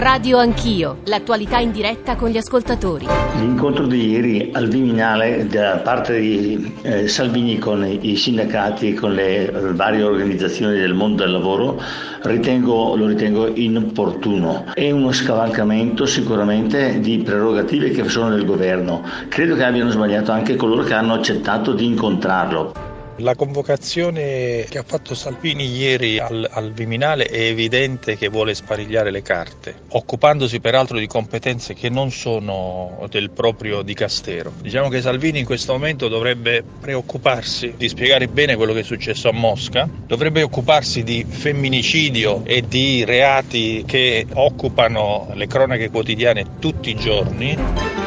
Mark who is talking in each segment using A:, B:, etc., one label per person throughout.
A: Radio Anch'io, l'attualità in diretta con gli ascoltatori.
B: L'incontro di ieri al Viminale da parte di eh, Salvini con i sindacati e con le varie organizzazioni del mondo del lavoro ritengo, lo ritengo inopportuno. È uno scavalcamento sicuramente di prerogative che sono del governo. Credo che abbiano sbagliato anche coloro che hanno accettato di incontrarlo.
C: La convocazione che ha fatto Salvini ieri al, al, Viminale è evidente che vuole sparigliare le carte, occupandosi peraltro di competenze che non sono del proprio dicastero. Diciamo che Salvini in questo momento dovrebbe preoccuparsi di spiegare bene quello che è successo a Mosca, dovrebbe occuparsi di femminicidio e di reati che occupano le cronache quotidiane tutti i giorni.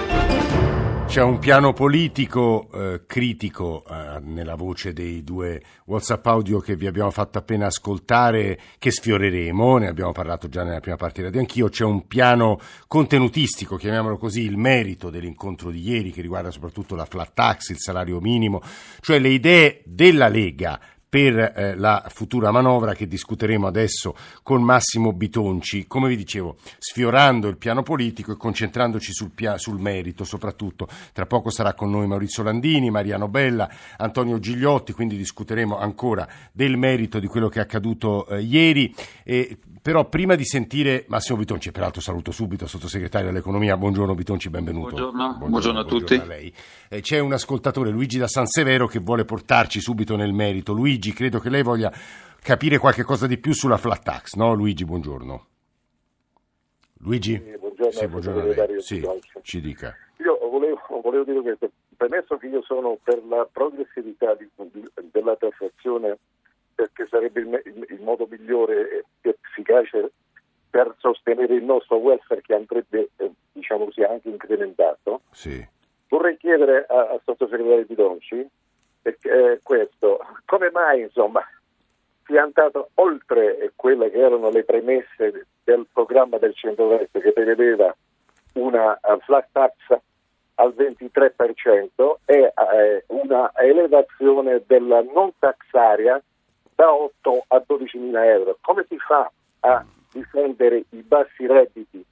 D: C'è un piano politico eh, critico eh, nella voce dei due WhatsApp audio che vi abbiamo fatto appena ascoltare, che sfioreremo, ne abbiamo parlato già nella prima parte di Anch'io. C'è un piano contenutistico, chiamiamolo così, il merito dell'incontro di ieri, che riguarda soprattutto la flat tax, il salario minimo, cioè le idee della Lega per eh, la futura manovra che discuteremo adesso con Massimo Bitonci, come vi dicevo, sfiorando il piano politico e concentrandoci sul, pia- sul merito soprattutto. Tra poco sarà con noi Maurizio Landini, Mariano Bella, Antonio Gigliotti, quindi discuteremo ancora del merito di quello che è accaduto eh, ieri. E, però prima di sentire Massimo Bitonci, peraltro saluto subito, sottosegretario dell'economia, buongiorno Bitonci, benvenuto.
E: Buongiorno, buongiorno, buongiorno a tutti.
D: A eh, c'è un ascoltatore, Luigi da San Severo, che vuole portarci subito nel merito. Luigi, credo che lei voglia capire qualche cosa di più sulla flat tax, no? Luigi, buongiorno. Luigi?
F: Sì, buongiorno,
D: sì, buongiorno a lei. Sì, ci dica.
F: Io volevo, volevo, dire questo, premesso che io sono per la progressività di, della tassazione perché sarebbe il, il, il modo migliore e efficace per sostenere il nostro welfare che andrebbe eh, diciamo così, anche incrementato.
D: Sì.
F: Vorrei chiedere al sottosegretario Bidonci eh, questo, come mai insomma si è andato oltre quelle che erano le premesse del programma del centro-destra che prevedeva una uh, flat tax al 23% e uh, una elevazione della non taxaria da 8 a 12 mila euro. Come si fa a difendere i bassi redditi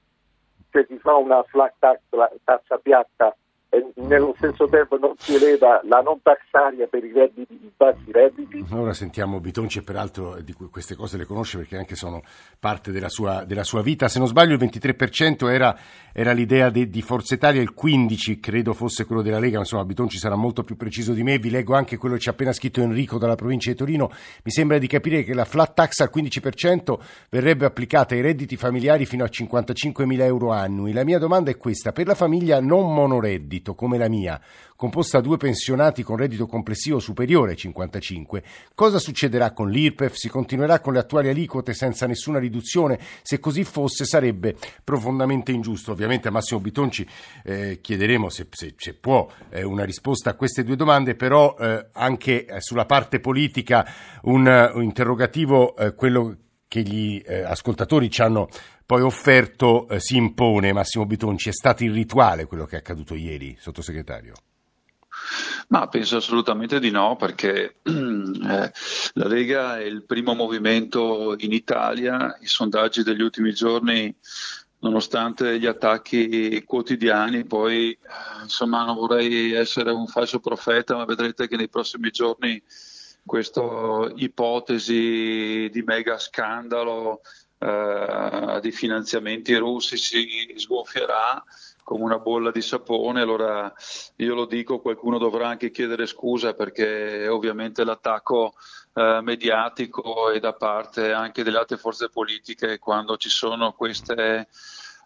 F: se si fa una flat tax, tassa piatta e nello stesso tempo non si eleva la non taxaria per i redditi, i bassi redditi.
D: Ora sentiamo Bitonci peraltro di queste cose le conosce perché anche sono parte della sua, della sua vita. Se non sbaglio il 23% era, era l'idea de, di Forza Italia, il 15% credo fosse quello della Lega, insomma Bitonci sarà molto più preciso di me. Vi leggo anche quello che ci ha appena scritto Enrico dalla provincia di Torino. Mi sembra di capire che la flat tax al 15% verrebbe applicata ai redditi familiari fino a 55 mila euro annui. La mia domanda è questa, per la famiglia non monoreddito, reddito come la mia, composta da due pensionati con reddito complessivo superiore ai 55, cosa succederà con l'IRPEF? Si continuerà con le attuali aliquote senza nessuna riduzione? Se così fosse sarebbe profondamente ingiusto. Ovviamente a Massimo Bitonci eh, chiederemo se, se, se può eh, una risposta a queste due domande, però eh, anche eh, sulla parte politica un, un interrogativo, eh, quello che gli eh, ascoltatori ci hanno poi offerto eh, si impone, Massimo Bitonci, è stato il rituale quello che è accaduto ieri, sottosegretario?
E: Ma penso assolutamente di no, perché eh, la Lega è il primo movimento in Italia, i sondaggi degli ultimi giorni, nonostante gli attacchi quotidiani, poi eh, insomma non vorrei essere un falso profeta, ma vedrete che nei prossimi giorni questa ipotesi di mega scandalo eh, di finanziamenti russi si sgonfierà come una bolla di sapone, allora io lo dico, qualcuno dovrà anche chiedere scusa perché ovviamente l'attacco eh, mediatico e da parte anche delle altre forze politiche quando ci sono queste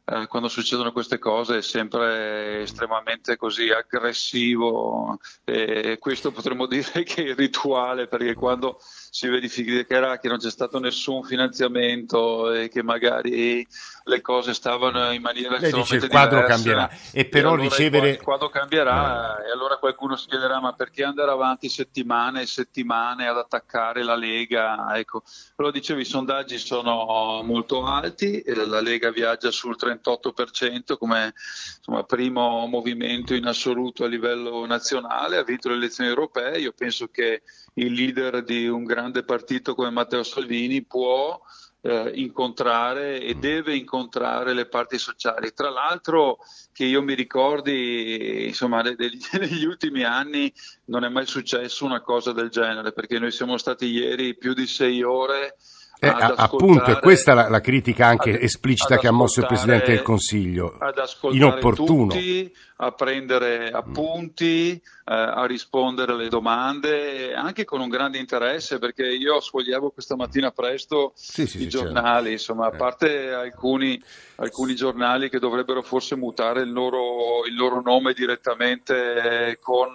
E: eh, quando succedono queste cose è sempre estremamente così aggressivo. E questo potremmo dire che è il rituale perché quando si verificherà che non c'è stato nessun finanziamento e che magari le cose stavano in maniera
D: Lei dice il quadro
E: diversa,
D: cambierà. E però
E: e allora
D: ricevere
E: il quadro cambierà eh. e allora qualcuno si chiederà ma perché andare avanti settimane e settimane ad attaccare la Lega? Ecco però dicevo i sondaggi sono molto alti la Lega viaggia sul 38% come insomma, primo movimento in assoluto a livello nazionale ha vinto le elezioni europee. Io penso che il leader di un grande partito come Matteo Salvini può eh, incontrare e mm. deve incontrare le parti sociali. Tra l'altro che io mi ricordi, insomma, degli, negli ultimi anni non è mai successo una cosa del genere, perché noi siamo stati ieri più di sei ore
D: eh, appunto, è questa la, la critica anche ad, esplicita ad che ha mosso il Presidente del Consiglio.
E: Ad Inopportuno. Tutti, a prendere appunti, eh, a rispondere alle domande, anche con un grande interesse, perché io sfogliavo questa mattina presto sì, sì, i sì, giornali, certo. insomma, a eh. parte alcuni, alcuni, giornali che dovrebbero forse mutare il loro, il loro nome direttamente con,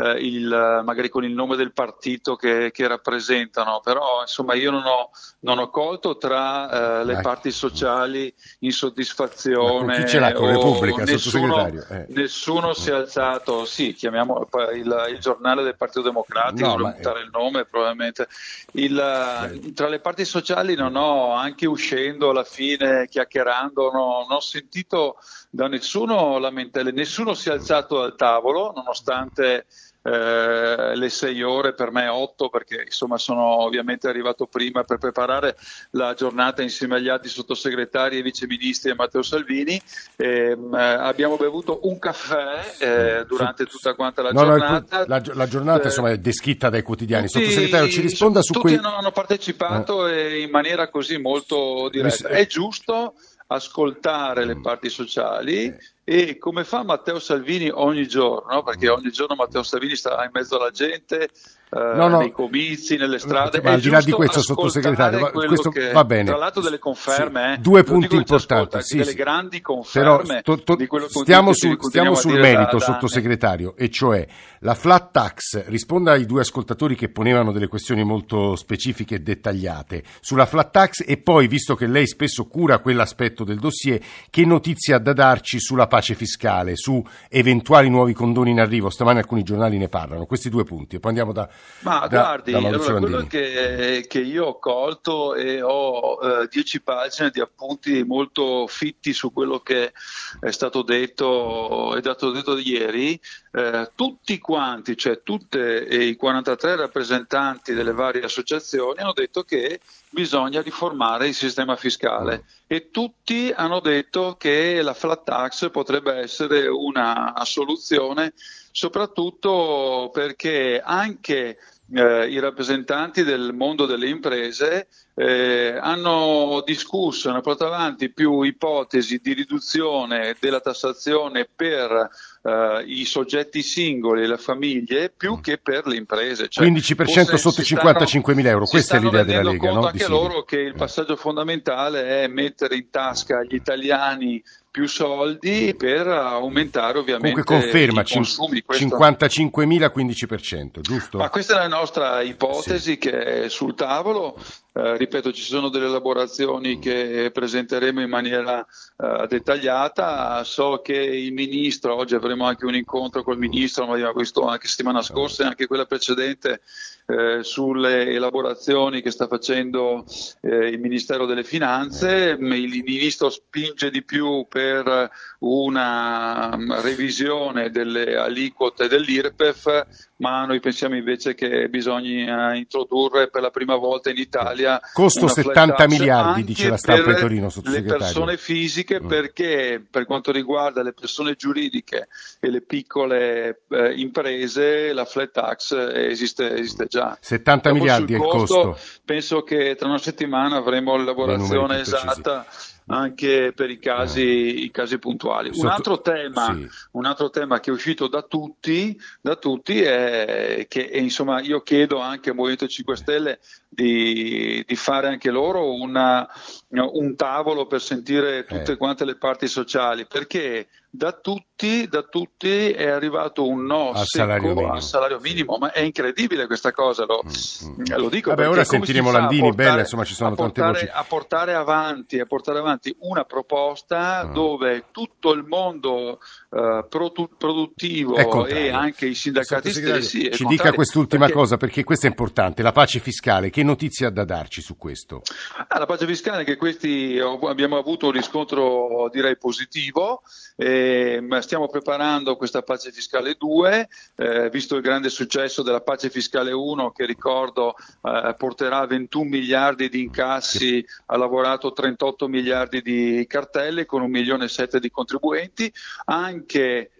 E: eh, il, magari con il nome del partito che, che rappresentano, però insomma io non ho, non ho colto tra eh, le parti sociali insoddisfazione.
D: chi ce l'ha con Repubblica, nessuno? Eh.
E: Nessuno si è alzato, sì, chiamiamo il, il giornale del Partito Democratico, no, per buttare il nome probabilmente. Il, tra le parti sociali non ho, anche uscendo alla fine, chiacchierando, non ho sentito da nessuno lamentele, nessuno si è alzato dal tavolo, nonostante eh, le sei ore, per me otto, perché insomma sono ovviamente arrivato prima per preparare la giornata insieme agli altri sottosegretari e viceministri e Matteo Salvini. Eh, abbiamo bevuto un caffè eh, durante tutta quanta la no, giornata.
D: No, la, la, giornata insomma, è descritta dai quotidiani. Tutti, Sottosegretario, ci risponda su
E: tutti
D: quei...
E: Hanno partecipato eh. in maniera così molto diretta. È giusto ascoltare le mm. parti sociali eh. E come fa Matteo Salvini ogni giorno, perché ogni giorno Matteo Salvini sta in mezzo alla gente, no, no. nei comizi, nelle strade.
D: Ma al di là di questo, sottosegretario, questo
E: che,
D: va bene.
E: Tra l'altro delle conferme,
D: sì. eh, due punti importanti,
E: sì, delle grandi conferme.
D: Però to, to, stiamo, sul, stiamo sul merito, da, sottosegretario, e cioè la flat tax. Risponda ai due ascoltatori che ponevano delle questioni molto specifiche e dettagliate sulla flat tax e poi, visto che lei spesso cura quell'aspetto del dossier, che notizie ha da darci sulla pace fiscale, su eventuali nuovi condoni in arrivo? Stamane alcuni giornali ne parlano. Questi due punti, e poi andiamo da
E: ma
D: da,
E: guardi,
D: da
E: allora, quello che, che, io ho colto e ho eh, dieci pagine di appunti molto fitti su quello che è stato detto e dato detto ieri, eh, tutti quanti, cioè tutte i 43 rappresentanti delle varie associazioni hanno detto che bisogna riformare il sistema fiscale e tutti hanno detto che la flat tax potrebbe essere una soluzione soprattutto perché anche eh, i rappresentanti del mondo delle imprese eh, hanno discusso, hanno portato avanti più ipotesi di riduzione della tassazione per eh, i soggetti singoli e le famiglie più mm. che per le imprese.
D: Cioè, 15% sotto i 55 mila euro, questa è l'idea della Lega.
E: No?
D: anche
E: loro che il passaggio fondamentale è mettere in tasca agli italiani più soldi per aumentare ovviamente
D: Comunque conferma,
E: i consumi.
D: 55.000 15%, giusto?
E: Ma questa è la nostra ipotesi sì. che è sul tavolo. Eh, ripeto, ci sono delle elaborazioni che presenteremo in maniera eh, dettagliata. So che il ministro, oggi avremo anche un incontro col ministro, ma visto anche settimana scorsa e anche quella precedente, eh, sulle elaborazioni che sta facendo eh, il Ministero delle Finanze. Il ministro spinge di più per una um, revisione delle aliquote dell'IRPEF, ma noi pensiamo invece che bisogna introdurre per la prima volta in Italia
D: costo 70 miliardi, dice la stampa di Torino,
E: le persone fisiche mm. perché per quanto riguarda le persone giuridiche e le piccole eh, imprese la flat tax esiste, esiste già.
D: 70 Dopo miliardi è il costo.
E: Penso che tra una settimana avremo l'elaborazione esatta anche per i casi, i casi puntuali. Un altro, tema, sì. un altro, tema, che è uscito da tutti, da tutti è che e insomma, io chiedo anche al Movimento 5 Stelle di, di fare anche loro una, un tavolo per sentire tutte eh. quante le parti sociali, perché da tutti, da tutti è arrivato un no
D: al salario minimo,
E: al salario minimo ma è incredibile questa cosa, lo, mm, mm. lo dico.
D: Vabbè, ora sentiremo Landini, portare, bella, insomma ci sono tante
E: portare,
D: voci.
E: A portare, avanti, a portare avanti una proposta mm. dove tutto il mondo uh, produttivo e anche i sindacati stessi.
D: Ci dica quest'ultima perché... cosa perché questo è importante, la pace fiscale, che notizia ha da darci su questo?
E: Ah, la pace fiscale che questi abbiamo avuto un riscontro direi positivo, eh, stiamo preparando questa pace fiscale 2, eh, visto il grande successo della pace fiscale 1 che ricordo eh, porterà 21 miliardi di incassi, ha lavorato 38 miliardi di cartelle con un milione e sette di contribuenti, anche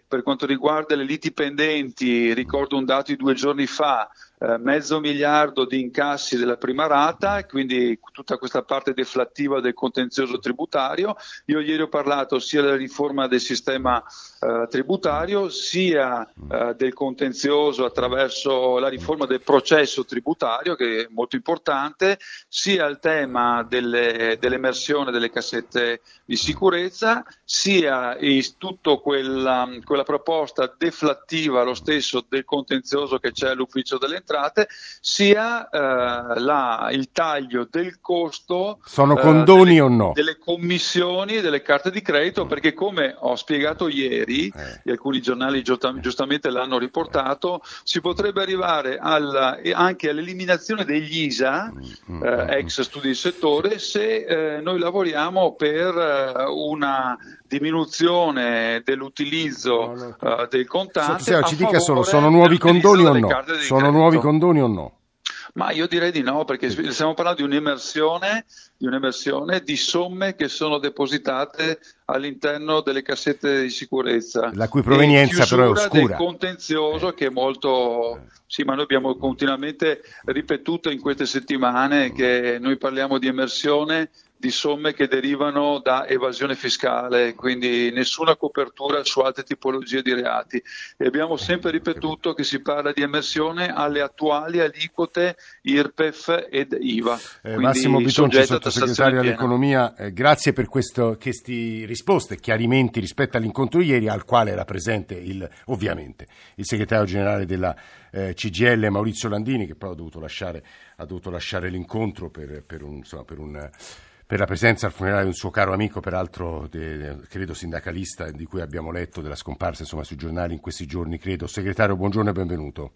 E: per quanto riguarda le liti pendenti, ricordo un dato di due giorni fa, eh, mezzo miliardo di incassi della prima rata, quindi tutta questa parte deflattiva del contenzioso tributario. Io ieri ho parlato sia della riforma del sistema eh, tributario, sia eh, del contenzioso attraverso la riforma del processo tributario, che è molto importante, sia il tema delle, dell'emersione delle cassette di sicurezza, sia tutta quella, quella proposta deflattiva, lo stesso del contenzioso che c'è all'ufficio delle entrate entrate, sia eh, la, il taglio del costo.
D: Sono condoni
E: delle,
D: o no?
E: Delle commissioni e delle carte di credito, perché come ho spiegato ieri, eh. e alcuni giornali giustamente l'hanno riportato, si potrebbe arrivare alla, anche all'eliminazione degli ISA, mm, mm, eh, mm, ex studi di settore, se eh, noi lavoriamo per eh, una diminuzione dell'utilizzo no, no. Uh, del contante.
D: Sotto, ci dica solo, sono nuovi condoni o no? Sono nuovi condoni o no?
E: Ma io direi di no, perché stiamo parlando di un'emersione, di un'emersione di somme che sono depositate all'interno delle cassette di sicurezza.
D: La cui provenienza però è oscura.
E: del contenzioso eh. che è molto... Sì, ma noi abbiamo continuamente ripetuto in queste settimane che noi parliamo di emersione di somme che derivano da evasione fiscale, quindi nessuna copertura su altre tipologie di reati. E abbiamo sempre ripetuto che si parla di emersione alle attuali aliquote IRPEF ed IVA.
D: Eh, Massimo Bitonci, sottosegretario all'economia, eh, grazie per questo, queste risposte, chiarimenti rispetto all'incontro ieri al quale era presente il, ovviamente il segretario generale della eh, CGL Maurizio Landini che poi ha dovuto lasciare, ha dovuto lasciare l'incontro per, per un... Insomma, per un per la presenza al funerale di un suo caro amico, peraltro de, credo sindacalista, di cui abbiamo letto della scomparsa insomma, sui giornali in questi giorni, credo. Segretario, buongiorno e benvenuto.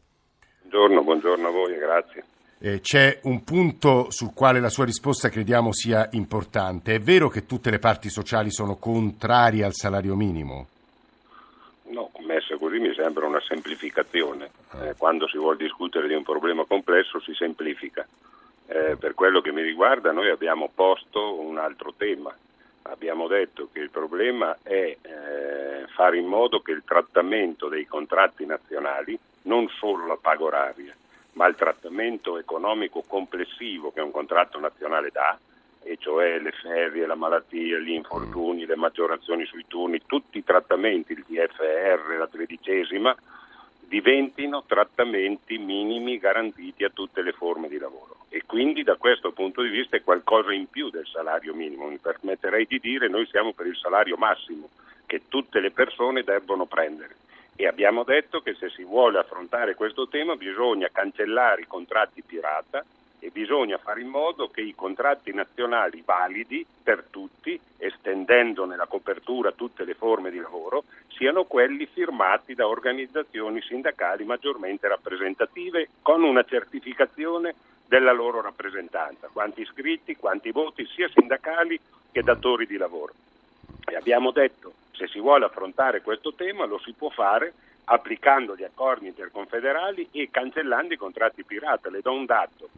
G: Buongiorno, buongiorno a voi, grazie.
D: Eh, c'è un punto sul quale la sua risposta crediamo sia importante. È vero che tutte le parti sociali sono contrarie al salario minimo?
G: No, messa così mi sembra una semplificazione. Eh, quando si vuole discutere di un problema complesso si semplifica. Eh, per quello che mi riguarda noi abbiamo posto un altro tema. Abbiamo detto che il problema è eh, fare in modo che il trattamento dei contratti nazionali, non solo la paga oraria, ma il trattamento economico complessivo che un contratto nazionale dà, e cioè le ferie, la malattia, gli infortuni, le maggiorazioni sui turni, tutti i trattamenti, il TFR, la tredicesima, diventino trattamenti minimi garantiti a tutte le forme di lavoro e quindi da questo punto di vista è qualcosa in più del salario minimo. Mi permetterei di dire noi siamo per il salario massimo che tutte le persone debbono prendere e abbiamo detto che se si vuole affrontare questo tema bisogna cancellare i contratti pirata e bisogna fare in modo che i contratti nazionali validi per tutti, estendendo nella copertura tutte le forme di lavoro, siano quelli firmati da organizzazioni sindacali maggiormente rappresentative con una certificazione della loro rappresentanza, quanti iscritti, quanti voti, sia sindacali che datori di lavoro. E abbiamo detto se si vuole affrontare questo tema lo si può fare applicando gli accordi interconfederali e cancellando i contratti pirata. Le do un dato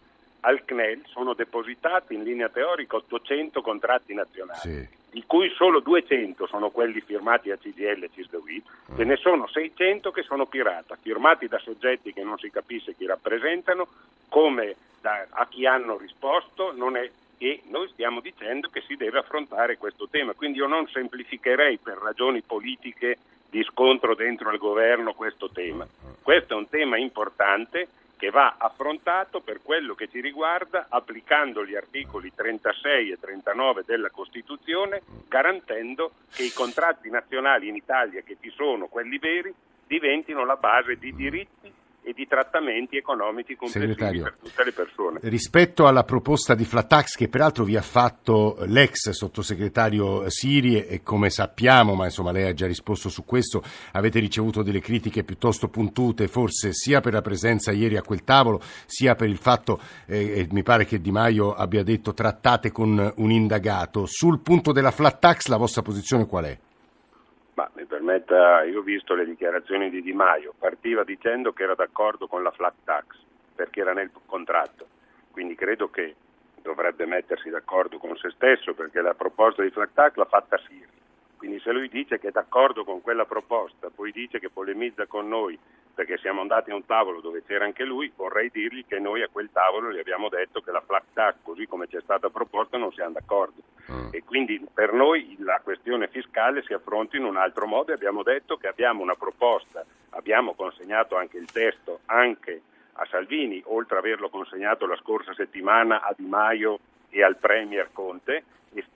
G: al CNEL sono depositati in linea teorica 800 contratti nazionali, sì. di cui solo 200 sono quelli firmati a CGL e CISDOI, mm. ce ne sono 600 che sono pirata, firmati da soggetti che non si capisce chi rappresentano, come da, a chi hanno risposto, è, e noi stiamo dicendo che si deve affrontare questo tema. Quindi io non semplificherei per ragioni politiche di scontro dentro al governo questo tema. Questo è un tema importante che va affrontato per quello che ci riguarda applicando gli articoli 36 e 39 della Costituzione, garantendo che i contratti nazionali in Italia che ci sono, quelli veri, diventino la base di diritti e di trattamenti economici complessivi per tutte le persone.
D: Rispetto alla proposta di flat tax che peraltro vi ha fatto l'ex sottosegretario Siri e come sappiamo, ma insomma lei ha già risposto su questo, avete ricevuto delle critiche piuttosto puntute, forse sia per la presenza ieri a quel tavolo, sia per il fatto, eh, mi pare che Di Maio abbia detto trattate con un indagato. Sul punto della flat tax la vostra posizione qual è?
G: Ma mi permetta, io ho visto le dichiarazioni di Di Maio, partiva dicendo che era d'accordo con la flat tax perché era nel contratto, quindi credo che dovrebbe mettersi d'accordo con se stesso perché la proposta di flat tax l'ha fatta Siri. Quindi se lui dice che è d'accordo con quella proposta, poi dice che polemizza con noi perché siamo andati a un tavolo dove c'era anche lui, vorrei dirgli che noi a quel tavolo gli abbiamo detto che la flat tax, così come ci è stata proposta, non siamo d'accordo. Mm. E quindi per noi la questione fiscale si affronta in un altro modo e abbiamo detto che abbiamo una proposta, abbiamo consegnato anche il testo anche a Salvini, oltre ad averlo consegnato la scorsa settimana a Di Maio e al Premier Conte,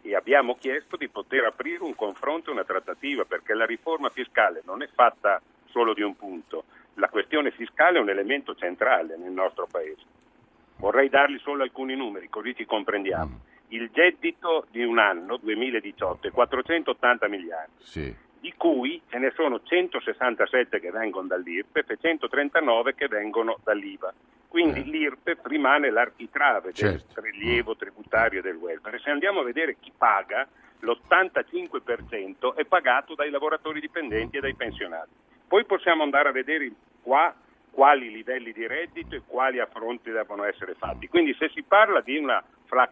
G: e abbiamo chiesto di poter aprire un confronto e una trattativa perché la riforma fiscale non è fatta solo di un punto, la questione fiscale è un elemento centrale nel nostro Paese. Vorrei dargli solo alcuni numeri, così ci comprendiamo. Mm. Il gettito di un anno, 2018, è 480 miliardi, sì. Di cui ce ne sono 167 che vengono dall'IRPEF e 139 che vengono dall'IVA. Quindi eh. l'IRPEF rimane l'architrave certo. del rilievo tributario e del welfare. Se andiamo a vedere chi paga, l'85% è pagato dai lavoratori dipendenti e dai pensionati. Poi possiamo andare a vedere qua quali livelli di reddito e quali affronti devono essere fatti. Quindi se si parla di una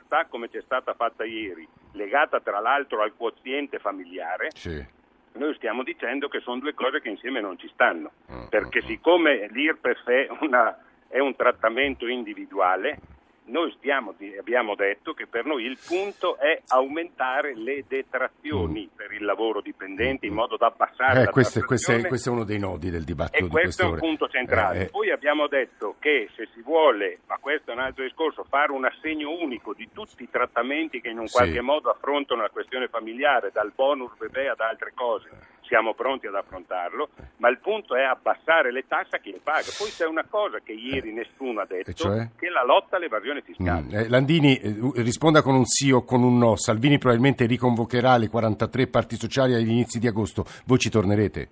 G: tax come c'è stata fatta ieri, legata tra l'altro al quoziente familiare, sì. Noi stiamo dicendo che sono due cose che insieme non ci stanno, uh, perché uh, siccome l'IRPEF è, una, è un trattamento individuale, noi stiamo, abbiamo detto che per noi il punto è aumentare le detrazioni mm. per il lavoro dipendente in modo da abbassare
D: eh,
G: la
D: questo, questo, è, questo è uno dei nodi del dibattito.
G: E questo è un punto centrale. Eh, eh. Poi abbiamo detto che se si vuole, ma questo è un altro discorso, fare un assegno unico di tutti i trattamenti che in un sì. qualche modo affrontano la questione familiare, dal bonus bebè ad altre cose siamo pronti ad affrontarlo, ma il punto è abbassare le tasse a chi le paga. Poi c'è una cosa che ieri nessuno ha detto, cioè? che è la lotta all'evasione fiscale.
D: Mm. Eh, Landini eh, risponda con un sì o con un no. Salvini probabilmente riconvocherà le 43 parti sociali agli inizi di agosto. Voi ci tornerete?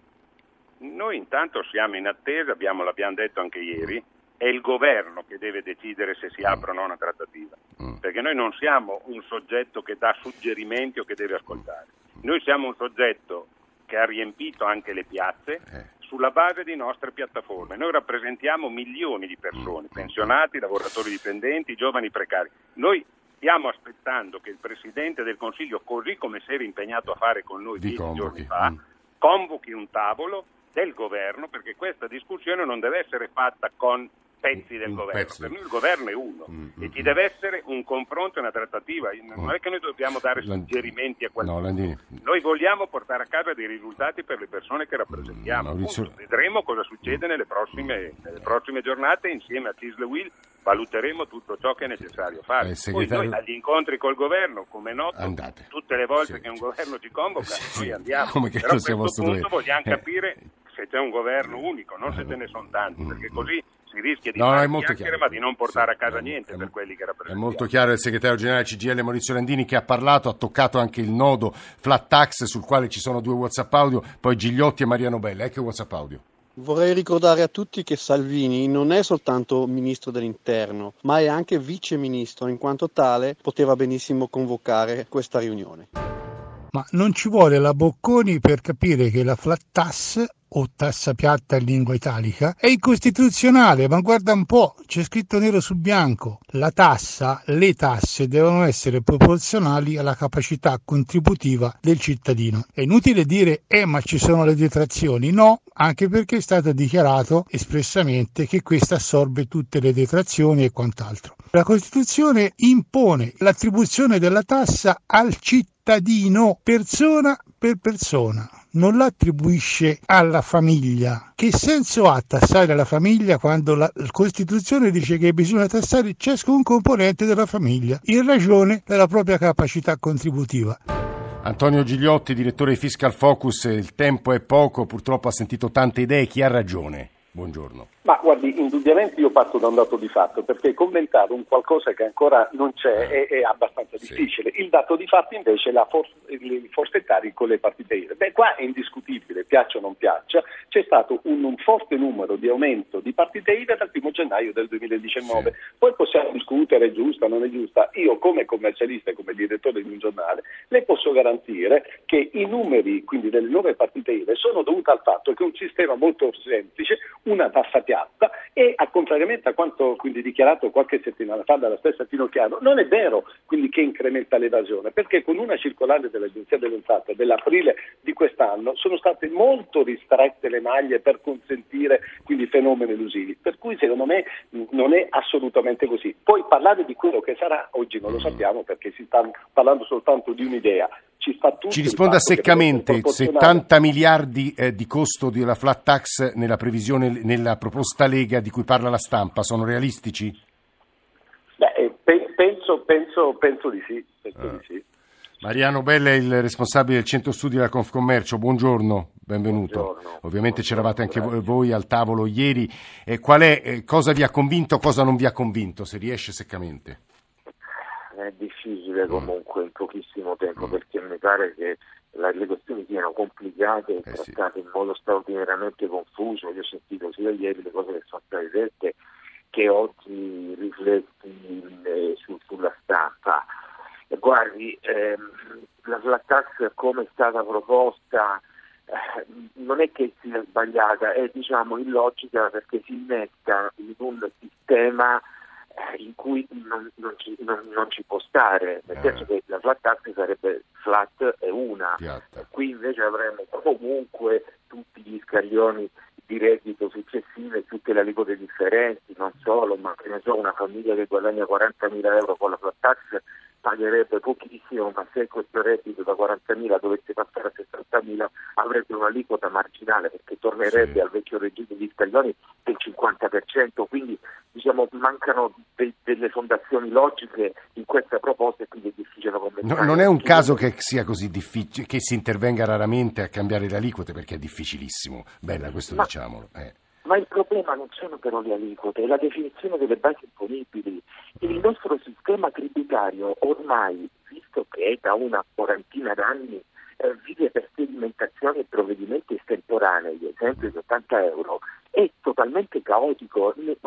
G: Noi intanto siamo in attesa, abbiamo, l'abbiamo detto anche ieri, è il governo che deve decidere se si apre o no una trattativa, mm. perché noi non siamo un soggetto che dà suggerimenti o che deve ascoltare. Noi siamo un soggetto che ha riempito anche le piazze eh. sulla base di nostre piattaforme. Noi rappresentiamo milioni di persone, mm. pensionati, lavoratori dipendenti, giovani precari. Noi stiamo aspettando che il Presidente del Consiglio, così come si era impegnato a fare con noi dieci giorni fa, mm. convochi un tavolo del governo perché questa discussione non deve essere fatta con pezzi del governo. Pezzo. Per noi il governo è uno mm, e ci mm, deve essere un confronto e una trattativa. Non mm. è che noi dobbiamo dare suggerimenti a qualcuno. No, noi vogliamo portare a casa dei risultati per le persone che rappresentiamo. Maurizio... Vedremo cosa succede nelle prossime, nelle prossime, giornate insieme a Cisle Will valuteremo tutto ciò che è necessario fare. Eh, segretario... Poi noi agli incontri col governo, come noto, Andate. tutte le volte sì. che un governo ci convoca, sì, noi andiamo. Come Però a questo punto dovere. vogliamo eh. capire se c'è un governo unico, non se ce ne sono tanti, perché così si rischia di no, fare no, chiacchiere ma di non portare sì, a casa niente è, per quelli che rappresentano.
D: È molto chiaro il segretario generale CGL Maurizio Landini che ha parlato, ha toccato anche il nodo flat tax sul quale ci sono due WhatsApp audio, poi Gigliotti e Maria Nobella. Ecco WhatsApp audio.
H: Vorrei ricordare a tutti che Salvini non è soltanto ministro dell'interno, ma è anche vice ministro, in quanto tale poteva benissimo convocare questa riunione.
I: Ma non ci vuole la Bocconi per capire che la flat tax o tassa piatta in lingua italica, è incostituzionale, ma guarda un po', c'è scritto nero su bianco. La tassa, le tasse devono essere proporzionali alla capacità contributiva del cittadino. È inutile dire, eh, ma ci sono le detrazioni. No, anche perché è stato dichiarato espressamente che questa assorbe tutte le detrazioni e quant'altro. La Costituzione impone l'attribuzione della tassa al cittadino, persona per persona non l'attribuisce alla famiglia. Che senso ha tassare la famiglia quando la Costituzione dice che bisogna tassare ciascun componente della famiglia in ragione della propria capacità contributiva?
D: Antonio Gigliotti, direttore di Fiscal Focus, il tempo è poco, purtroppo ha sentito tante idee, chi ha ragione? Buongiorno.
J: Ma guardi, indubbiamente io parto da un dato di fatto, perché commentare un qualcosa che ancora non c'è è, è abbastanza difficile. Sì. Il dato di fatto invece è la for- il forfettari con le partite IVA. Beh, qua è indiscutibile, piaccia o non piaccia, c'è stato un, un forte numero di aumento di partite IVA dal 1 gennaio del 2019. Sì. Poi possiamo discutere è giusta o non è giusta. Io come commercialista e come direttore di un giornale le posso garantire che i numeri quindi delle nuove partite IVA sono dovuti al fatto che un sistema molto semplice, una tassa piatta e a contrariamente a quanto quindi dichiarato qualche settimana fa dalla stessa Finocchiaro, non è vero quindi che incrementa l'evasione, perché con una circolare dell'Agenzia delle Entrate dell'aprile di quest'anno sono state molto ristrette le maglie per consentire quindi fenomeni elusivi, per cui secondo me non è assolutamente così. Poi parlare di quello che sarà oggi non lo sappiamo perché si sta parlando soltanto di un'idea, ci,
D: ci risponda seccamente, 70 miliardi eh, di costo della flat tax nella previsione, nella proposta Lega di cui parla la stampa, sono realistici?
J: Beh, eh, penso, penso, penso, di sì. Penso ah. di sì.
D: Mariano Bella è il responsabile del centro studi della Confcommercio, buongiorno, benvenuto. Buongiorno. Ovviamente c'eravate anche grazie. voi al tavolo ieri. Eh, qual è, eh, cosa vi ha convinto, cosa non vi ha convinto, se riesce seccamente?
K: è difficile comunque in pochissimo tempo mm. perché mi pare che la, le questioni siano complicate e eh trattate sì. in modo straordinariamente confuso. Io ho sentito sia ieri le cose che sono state dette che oggi rifletti eh, su, sulla stampa. E guardi, ehm, la flat tax come è stata proposta eh, non è che sia sbagliata, è diciamo illogica perché si innesta in un sistema in cui non, non, ci, non, non, ci, può stare, nel eh. senso che la flat tax sarebbe flat e una, Piatta. qui invece avremo comunque tutti gli scaglioni di reddito successive, tutte le aliquote differenti, non solo, ma che ne so, una famiglia che guadagna 40.000 euro con la flat tax pagherebbe pochissimo, ma se questo reddito da 40.000 dovesse passare a 60.000 avrebbe un'aliquota marginale perché tornerebbe sì. al vecchio regime di scaglioni del 50%, quindi diciamo, mancano de- delle fondazioni logiche in questa proposta e quindi è difficile commentare.
D: No, non è un caso che sia così difficile, che si intervenga raramente a cambiare le aliquote perché è difficilissimo, bella questo ma, diciamolo. Eh.
K: Ma il problema non sono però le aliquote, è la definizione delle basi imponibili. Il nostro sistema tributario ormai, visto che è da una quarantina d'anni, eh, vive per sedimentazioni e provvedimenti estemporanei, esempio di 80 euro, è totalmente caotico. Le,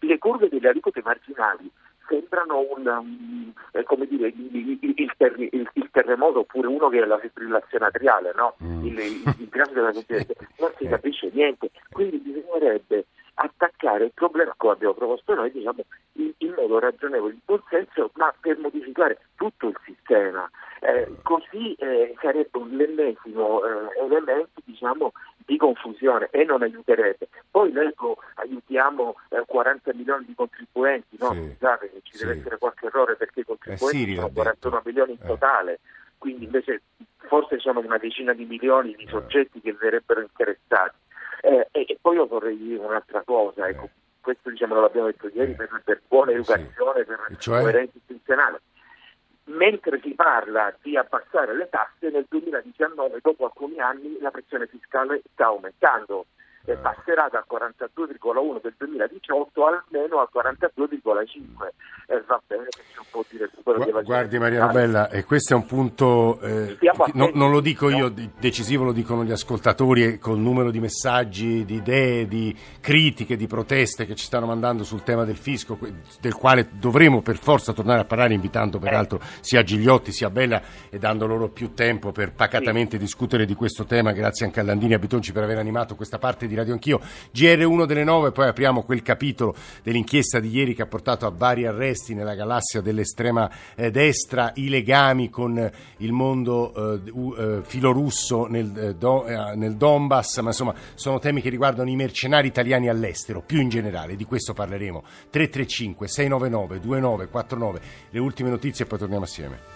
K: le curve delle aliquote marginali sembrano un, um, come dire, il, il, ter, il, il, terremoto oppure uno che è la fibrillazione atriale, no? mm. il, il, grande della non si capisce niente, quindi bisognerebbe attaccare il problema, come abbiamo proposto noi, diciamo, in, in modo ragionevole, in buon senso, ma per modificare tutto il sistema. Eh, così eh, sarebbe un ennesimo eh, elemento diciamo, di confusione e non aiuterebbe. Poi noi aiutiamo 40 eh, milioni di contribuenti, no? Sì, Scusate che ci sì. deve essere qualche errore perché i contribuenti
D: eh,
K: sono 41 milioni in totale, quindi invece forse sono una decina di milioni di soggetti che verrebbero interessati. Eh, e, e, poi io vorrei dire un'altra cosa, ecco, questo diciamo, l'abbiamo detto ieri per, per buona educazione, per cioè? coerenza istituzionale. Mentre si parla di abbassare le tasse, nel 2019, dopo alcuni anni, la pressione fiscale sta aumentando e passerà dal 42,1 del 2018 almeno al 42,5 e va bene che c'è un po' di recupero
D: Gu- guardi Maria Bella e questo è un punto eh, no, non lo dico io decisivo lo dicono gli ascoltatori col numero di messaggi di idee di critiche di proteste che ci stanno mandando sul tema del fisco del quale dovremo per forza tornare a parlare invitando peraltro sia Gigliotti sia Bella e dando loro più tempo per pacatamente sì. discutere di questo tema. Grazie anche a Landini e a Bitonci per aver animato questa parte di di Radio Anch'io. GR1 delle 9, poi apriamo quel capitolo dell'inchiesta di ieri che ha portato a vari arresti nella galassia dell'estrema eh, destra, i legami con il mondo eh, uh, filorusso nel, eh, do, eh, nel Donbass, ma insomma sono temi che riguardano i mercenari italiani all'estero, più in generale, di questo parleremo. 335 699 2949, le ultime notizie e poi torniamo assieme.